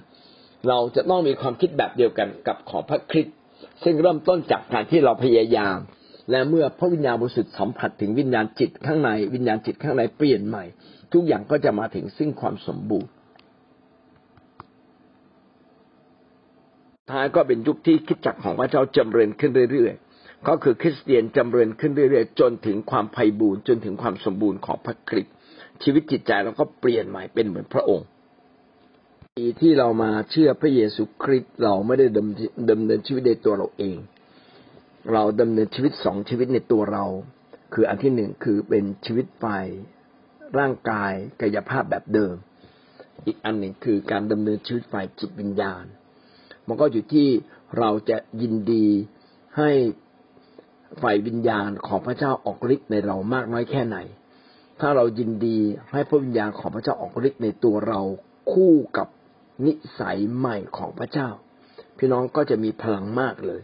เราจะต้องมีความคิดแบบเดียวกันกับของพระคริสต์ซึ่งเริ่มต้นจากการที่เราพยายาม และเมื่อพระวิญญาณบริสุทธิ์สัมผัสถึงวิญญาณจิตข้างในวิญญาณจิตข้างในเปลี่ยนใหม่ ทุกอย่างก็จะมาถึงซึ่งความสมบูรณ์ ท้ายก็เป็นยุคที่คิดจักของพระเจ้าจำเริญขึ้นเรื่อยๆ ก็คือคริสเตียนจำเริญขึ้นเรื่อยๆ จนถึงความไพ่บูรณ์จนถึงความสมบูรณ์ของพระคริสต์ชีวิตจิตใจเราก็เปลี่ยนใหม่เป็นเหมือนพระองค์ที่เรามาเชื่อพระเยซูคริสต์เราไม่ได้ดำเนินชีวิตในตัวเราเอง เราดำเนินชีวิตสองชีวิตในตัวเรา คืออันที่หนึ่งคือเป็นชีวิตฝ่ายร่างกายกายภาพแบบเดิม อีกอันหนึ่งคือการดำเนินชีวิตฝ่ายจิตวิญญาณ มันก็อยู่ที่เราจะยินดีให้ฝ่ายวิญญาณของพระเจ้าออกฤทธิ์ในเรามากน้อยแค่ไหน ถ้าเรายินดีให้พระวิญญาณของพระเจ้าออกฤทธิ์ในตัวเราคู่กับนิสัยใหม่ของพระเจ้า พี่น้องก็จะมีพลังมากเลย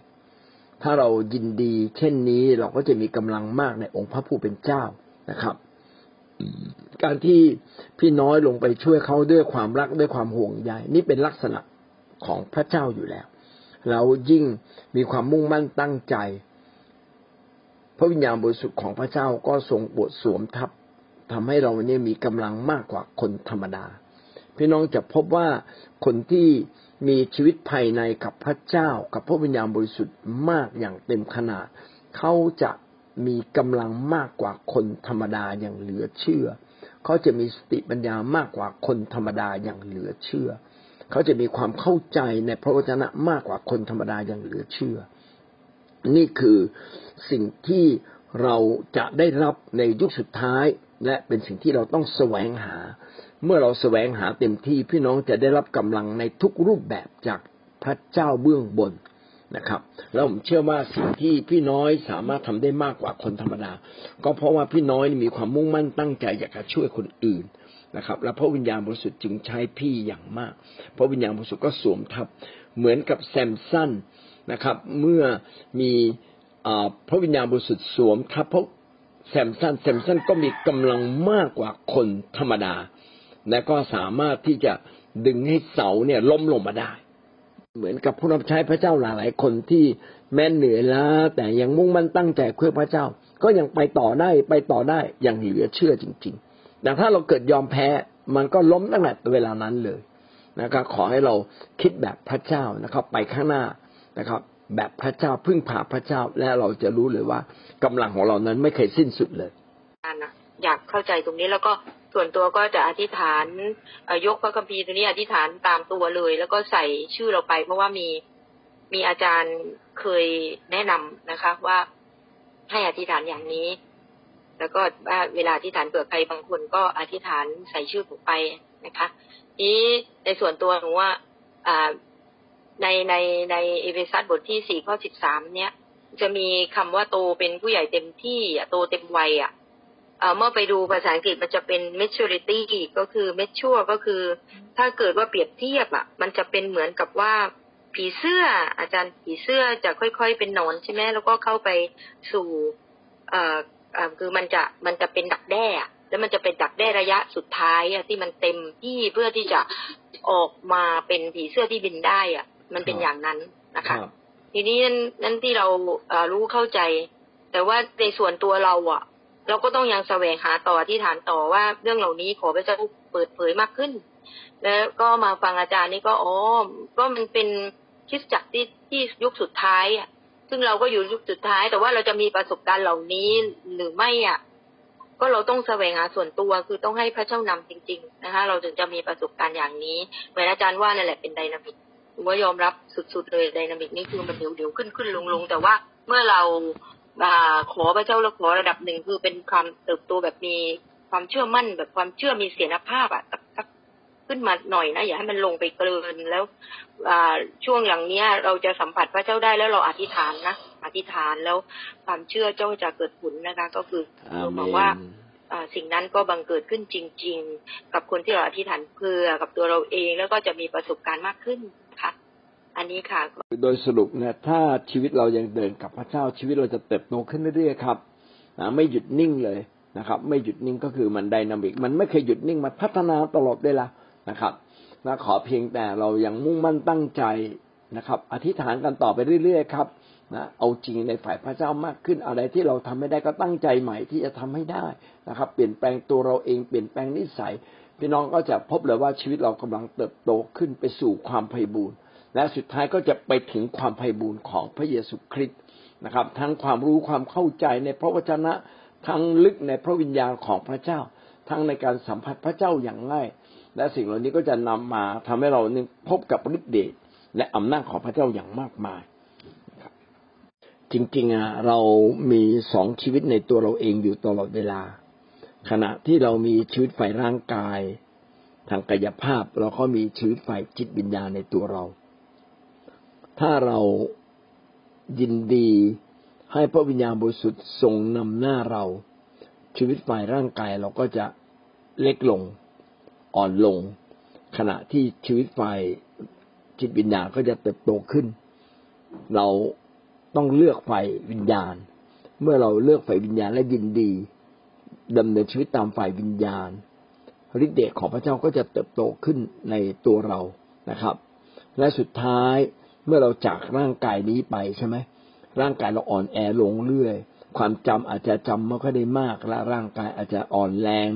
ถ้าเรายินดี เช่นนี้เราก็จะมีกำลังมากในองค์พระผู้เป็นเจ้านะครับ การที่พี่น้อยลงไปช่วยเขาด้วยความรักด้วยความห่วงใยนี่เป็นลักษณะ ของพระเจ้าอยู่แล้ว เรายิ่งมีความมุ่งมั่นตั้งใจ พระวิญญาณบริสุทธิ์ของพระเจ้าก็ทรงบทสวมทับทำให้เราเนี่ยมีกำลังมากกว่าคนธรรมดา พี่น้องจะพบว่าคนที่มีชีวิตภายในกับพระเจ้า กับพระวิญญาณบริสุทธิ์มากอย่างเต็มขนาด เขาจะมีกำลังมากกว่าคนธรรมดาอย่างเหลือเชื่อ เขาจะมีสติปัญญามากกว่าคนธรรมดาอย่างเหลือเชื่อ เขาจะมีความเข้าใจในพระวจนะมากกว่าคนธรรมดาอย่างเหลือเชื่อ นี่คือสิ่งที่เราจะได้รับในยุคสุดท้าย และเป็นสิ่งที่เราต้องแสวงหา เมื่อเราแสวงหาเต็มที่พี่น้องจะได้รับกำลังในทุกรูปแบบจากพระเจ้าเบื้องบนนะครับ แล้วผมเชื่อว่าสิ่งที่พี่น้อยสามารถทำได้มากกว่าคนธรรมดา ก็เพราะว่าพี่น้อยมีความมุ่งมั่นตั้งใจอยากจะช่วยคนอื่น นะครับ และพระวิญญาณบริสุทธิ์จึงใช้พี่อย่างมาก พระวิญญาณบริสุทธิ์ก็สวมทับเหมือนกับแซมสันนะครับ เมื่อมีพระวิญญาณบริสุทธิ์สวมทับพระแซมสันแซมสันก็มีกำลังมากกว่าคนธรรมดา และก็สามารถที่จะดึงให้เสาเนี่ยล้มลงมาได้ เหมือนกับผู้รับใช้พระเจ้าหลายๆคนที่แม้เหนื่อยล้าแต่ยังมุ่งมั่นตั้งใจเพื่อพระเจ้า ก็ยังไปต่อได้ไปต่อได้อย่างเหลือเชื่อจริง แต่ถ้าเราเกิดยอมแพ้มันก็ล้มตั้งแต่เวลานั้นเลยนะครับขอให้เราคิดแบบพระเจ้านะครับ ไปข้างหน้านะครับ แบบพระเจ้าพึ่งพาพระเจ้าและเราจะรู้เลยว่ากำลังของเรานั้นไม่เคยสิ้นสุดเลยอยากเข้าใจตรงนี้แล้วก็ส่วนตัวก็จะอธิษฐานยกพระคัมภีร์ตัวนี้อธิษฐานตามตัวเลย แล้วก็ใส่ชื่อเราไป เพราะว่ามีมีอาจารย์เคยแนะนำนะคะ ว่าให้อธิษฐานอย่างนี้ แล้วก็ว่าเวลาอธิษฐานเผื่อใครบางคนก็อธิษฐานใส่ชื่อผมไปนะคะนี้ในส่วนตัวหนูว่าในในในเอเฟซัสบทที่สี่ข้อสิบสามเนี้ยจะมีคำว่าโตเป็นผู้ใหญ่เต็มที่โตเต็มวัยอะเมื่อไปดูภาษาอังกฤษมันจะเป็น maturity ก็คือ mature ก็คือ ถ้าเกิดว่าเปรียบเทียบอะ มันจะเป็นเหมือนกับว่าผีเสื้อ อาจารย์ผีเสื้อจะค่อยๆเป็นหนอนใช่ไหมแล้วก็เข้าไปสู่เอ่อ คือมันจะมันจะเป็นดักแด้แล้วมันจะเป็นดักแด้ระยะสุดท้ายอะที่มันเต็มที่เพื่อที่จะออกมาเป็นผีเสื้อที่บินได้อะมันเป็นอย่างนั้นนะคะ ทีนี้นั้นที่เรารู้เข้าใจ แต่ว่าในส่วนตัวเราอะเราก็ต้องยังแสวงหาต่อที่ฐานต่อว่าเรื่องเหล่านี้ขอพระเจ้าเปิดเผยมากขึ้น แล้วก็มาฟังอาจารย์นี่ก็อ๋อก็มันเป็นคิดจักที่ที่ยุคสุดท้ายอะ ซึ่งเราก็อยู่ยุคสุดท้าย แต่ว่าเราจะมีประสบการณ์เหล่านี้หรือไม่อะก็เราต้องแสวงหาส่วนตัวคือต้องให้พระเจ้านำจริง ๆ นะคะ เราถึงจะมีประสบการณ์อย่างนี้เหมือนอาจารย์ว่านั่นแหละเป็นไดนามิกว่ายอมรับสุดๆเลยไดนามิกนี่คือมันเดี๋ยวเดี๋ยวขึ้นขึ้นลงลงแต่ว่าเมื่อเราขอพระเจ้าและขอระดับหนึ่งคือเป็นความเติบโตแบบมีความเชื่อมั่นแบบความเชื่อมีเสียรภาพอะสัก ขึ้นมาหน่อยนะอย่าให้มันลงไปเกินแล้วช่วงหลังเนี้ย เราจะสัมผัสพระเจ้าได้แล้วเราอธิษฐานนะอธิษฐานแล้วความเชื่อจ้องจะเกิดผลนะคะ ก็คืออาเมบอกว่านอ่าสิ่งนั้นก็บังเกิดขึ้นจริง ๆ กับคนที่เราอธิษฐานเพื่อกับตัวเราเองแล้วก็จะมีประสบการณ์มากขึ้นค่ะอันนี้ค่ะ โดยสรุปเนี่ยถ้าชีวิตเรายังเดินกับพระเจ้าชีวิตเราจะเติบโตขึ้นเรื่อยๆครับนะไม่หยุดนิ่งเลยนะครับ ไม่หยุดนิ่งก็คือมันไดนามิก มันไม่เคยหยุดนิ่งมันพัฒนาตลอดเวลา นะครับนะขอเพียงแต่เรายังมุ่งมั่นตั้งใจนะครับ อธิษฐานกันต่อไปเรื่อยๆครับนะเอาจริงในฝ่ายพระเจ้ามากขึ้นอะไรที่เราทำไม่ได้ก็ตั้งใจใหม่ที่จะทำให้ได้นะครับ เปลี่ยนแปลงตัวเราเองเปลี่ยนแปลงนิสัย พี่น้องก็จะพบเลยว่าชีวิตเรากำลังเติบโตขึ้นไปสู่ความไพ่บูรณ์และสุดท้ายก็จะไปถึงความไพ่บูรณ์ของพระเยซูคริสต์นะครับ ทั้งความรู้ความเข้าใจในพระวจนะทั้งลึกในพระวิญญาณของพระเจ้า ทั้งในการสัมผัสพระเจ้าอย่างง่าย และสิ่งเหล่านี้ก็จะนำมาทำให้เรานี่พบกับฤทธิ์เดชและอำนาจของพระเจ้าอย่างมากมายจริงๆอะเรามีสองชีวิตในตัวเราเองอยู่ตลอดเวลา ขณะที่เรามีชีวิตฝ่ายร่างกาย ทางกายภาพเราก็มีชีวิตฝ่ายจิตวิญญาณในตัวเรา ถ้าเรายินดีให้พระวิญญาณบริสุทธิ์ทรงนำหน้าเรา ชีวิตฝ่ายร่างกายเราก็จะเล็กลง อ่อนลง ขณะที่ชีวิตฝ่ายจิตวิญญาณก็จะเติบโตขึ้น เราต้องเลือกฝ่ายวิญญาณ เมื่อเราเลือกฝ่ายวิญญาณและยินดีดำเนินชีวิตตามฝ่ายวิญญาณฤทธิ์เดชของพระเจ้าก็จะเติบโตขึ้นในตัวเรานะครับ และสุดท้ายเมื่อเราจากร่างกายนี้ไปใช่ไหมร่างกายเราอ่อนแอลงเรื่อย ความจำอาจจะจำไม่ค่อยได้มากและร่างกายอาจจะอ่อนแรง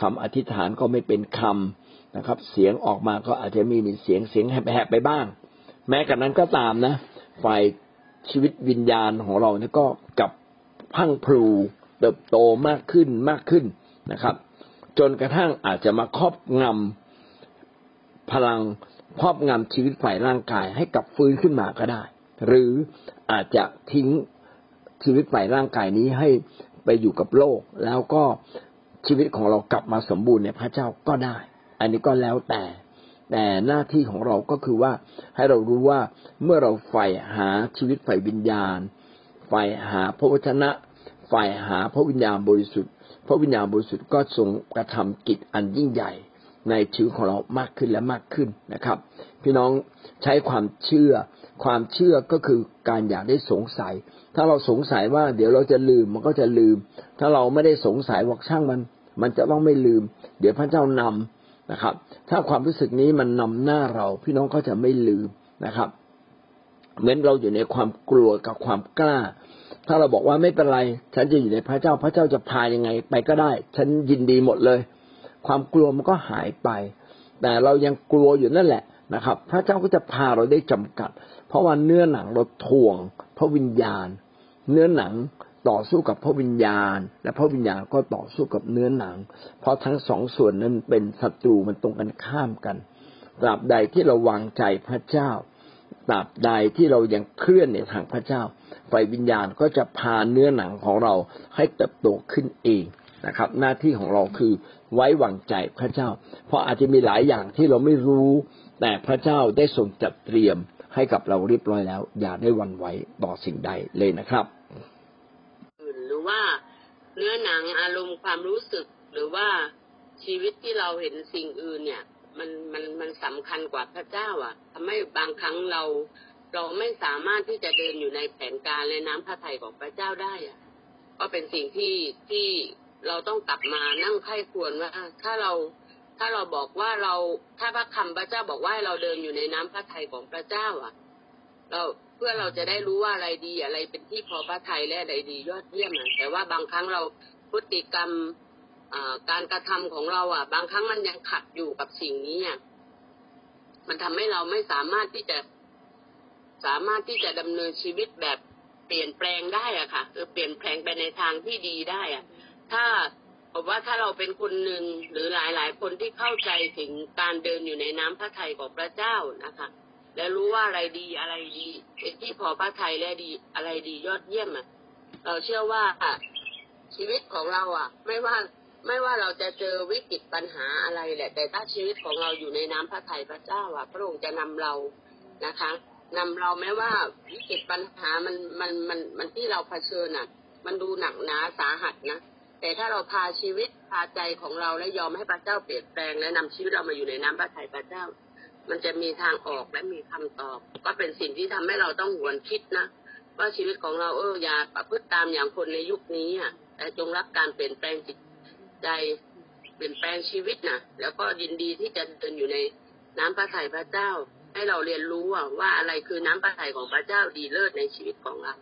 คำอธิษฐานก็ไม่เป็นคำนะครับ เสียงออกมาก็อาจจะมีเสียงเสียงแหบๆไปบ้าง แม้กระนั้นก็ตามนะฝ่ายชีวิตวิญญาณของเราเนี่ยก็กลับพังพลูเติบโตมากขึ้นมากขึ้นนะครับ จนกระทั่งอาจจะมาครอบงำพลังครอบงำชีวิตฝ่ายร่างกายให้กลับฟื้นขึ้นมาก็ได้ หรืออาจจะทิ้งชีวิตฝ่ายร่างกายนี้ให้ไปอยู่กับโลก แล้วก็ ชีวิตของเรากลับมาสมบูรณ์ในพระเจ้าก็ได้ อันนี้ก็แล้วแต่ แต่หน้าที่ของเราก็คือว่าให้เรารู้ว่าเมื่อเราใฝ่หาชีวิตใฝ่วิญญาณใฝ่หาพระวจนะใฝ่หาพระวิญญาณบริสุทธิ์ พระวิญญาณบริสุทธิ์ก็ทรงกระทำกิจอันยิ่งใหญ่ในชีวิตของเรามากขึ้นและมากขึ้นนะครับ พี่น้องใช้ความเชื่อ ความเชื่อก็คือการอยากได้สงสัย ถ้าเราสงสัยว่าเดี๋ยวเราจะลืมมันก็จะลืม ถ้าเราไม่ได้สงสัยว่าช่างมัน มันจะต้องไม่ลืม เดี๋ยวพระเจ้านำนะครับ ถ้าความรู้สึกนี้มันนำหน้าเรา พี่น้องก็จะไม่ลืมนะครับ เหมือนเราอยู่ในความกลัวกับความกล้า ถ้าเราบอกว่าไม่เป็นไร ฉันจะอยู่ในพระเจ้าพระเจ้าจะพายังไง ไปก็ได้ ฉันยินดีหมดเลย ความกลัวมันก็หายไป แต่เรายังกลัวอยู่นั่นแหละนะครับ พระเจ้าก็จะพาเราได้จำกัด เพราะว่าเนื้อหนังเราถ่วงพระวิญญาณ เนื้อหนังต่อสู้กับพระวิญญาณ และพระวิญญาณก็ต่อสู้กับเนื้อหนัง เพราะทั้งสองส่วนนั้นเป็นศัตรูมันตรงกันข้ามกันตราบใดที่เราวางใจพระเจ้าตราบใดที่เรายังเคลื่อนในทางพระเจ้าไฟวิญญาณก็จะพาเนื้อหนังของเราให้เติบโตขึ้นเองนะครับ หน้าที่ของเราคือไว้วางใจพระเจ้า เพราะอาจจะมีหลายอย่างที่เราไม่รู้ แต่พระเจ้าได้ทรงจัดเตรียมให้กับเราเรียบร้อยแล้ว อย่าได้วันไหวต่อสิ่งใดเลยนะครับ ว่าเนื้อหนังอารมณ์ความรู้สึกหรือว่าชีวิตที่เราเห็นสิ่งอื่นเนี่ย มันมันมันสำคัญกว่าพระเจ้าอะทำให้บางครั้งเราเราไม่สามารถที่จะเดินอยู่ในแผนการและน้ำพระทัยของพระเจ้าได้อะก็เป็นสิ่งที่ที่เราต้องกลับมานั่งไข้ควรว่าถ้าเราถ้าเราบอกว่าเราถ้าพระคำพระเจ้าบอกว่าเราเดินอยู่ในน้ำพระทัยของพระเจ้าอะ เรา เพื่อเราจะได้รู้ว่าอะไรดีอะไรเป็นที่พอพระทัยและอะไรดียอดเยี่ยมแต่ว่าบางครั้งเราพฤติกรรมการกระทำของเราอะ บางครั้งมันยังขัดอยู่กับสิ่งนี้อะมันทำให้เราไม่สามารถที่จะสามารถที่จะดำเนินชีวิตแบบเปลี่ยนแปลงได้อะค่ะคือเปลี่ยนแปลงไปในทางที่ดีได้อะ ถ้าผมว่าถ้าเราเป็นคนหนึ่งหรือหลายๆ คนที่เข้าใจถึงการเดินอยู่ในน้ำพระทัยของพระเจ้านะคะ และรู้ว่าอะไรดีอะไรดีเป็นที่พอพระทัยและดีอะไรดียอดเยี่ยมอะ เราเชื่อว่าชีวิตของเราอะ ไม่ว่าไม่ว่าเราจะเจอวิกฤตปัญหาอะไรแหละ แต่ถ้าชีวิตของเราอยู่ในน้ำพระทัยพระเจ้าอะ พระองค์จะนำเรานะคะนำเราแม้ว่าวิกฤตปัญหามันมันมันมันที่เราเผชิญอะ มันดูหนักหนาสาหัสนะแต่ถ้าเราพาชีวิตพาใจของเราและยอมให้พระเจ้าเปลี่ยนแปลงและนำชีวิตเรามาอยู่ในน้ำพระทัยพระเจ้า มันจะมีทางออกและมีคำตอบ ก็เป็นสิ่งที่ทำให้เราต้องหวนคิดนะว่าชีวิตของเราเอออย่าประพฤติตามอย่างคนในยุคนี้อะแต่จงรับการเปลี่ยนแปลงจิตใจเปลี่ยนแปลงชีวิตนะแล้วก็ยินดีที่จะเดินอยู่ในน้ำพระทัยพระเจ้า ให้เราเรียนรู้ว่าอะไรคือน้ำพระทัยของพระเจ้าดีเลิศในชีวิตของเรา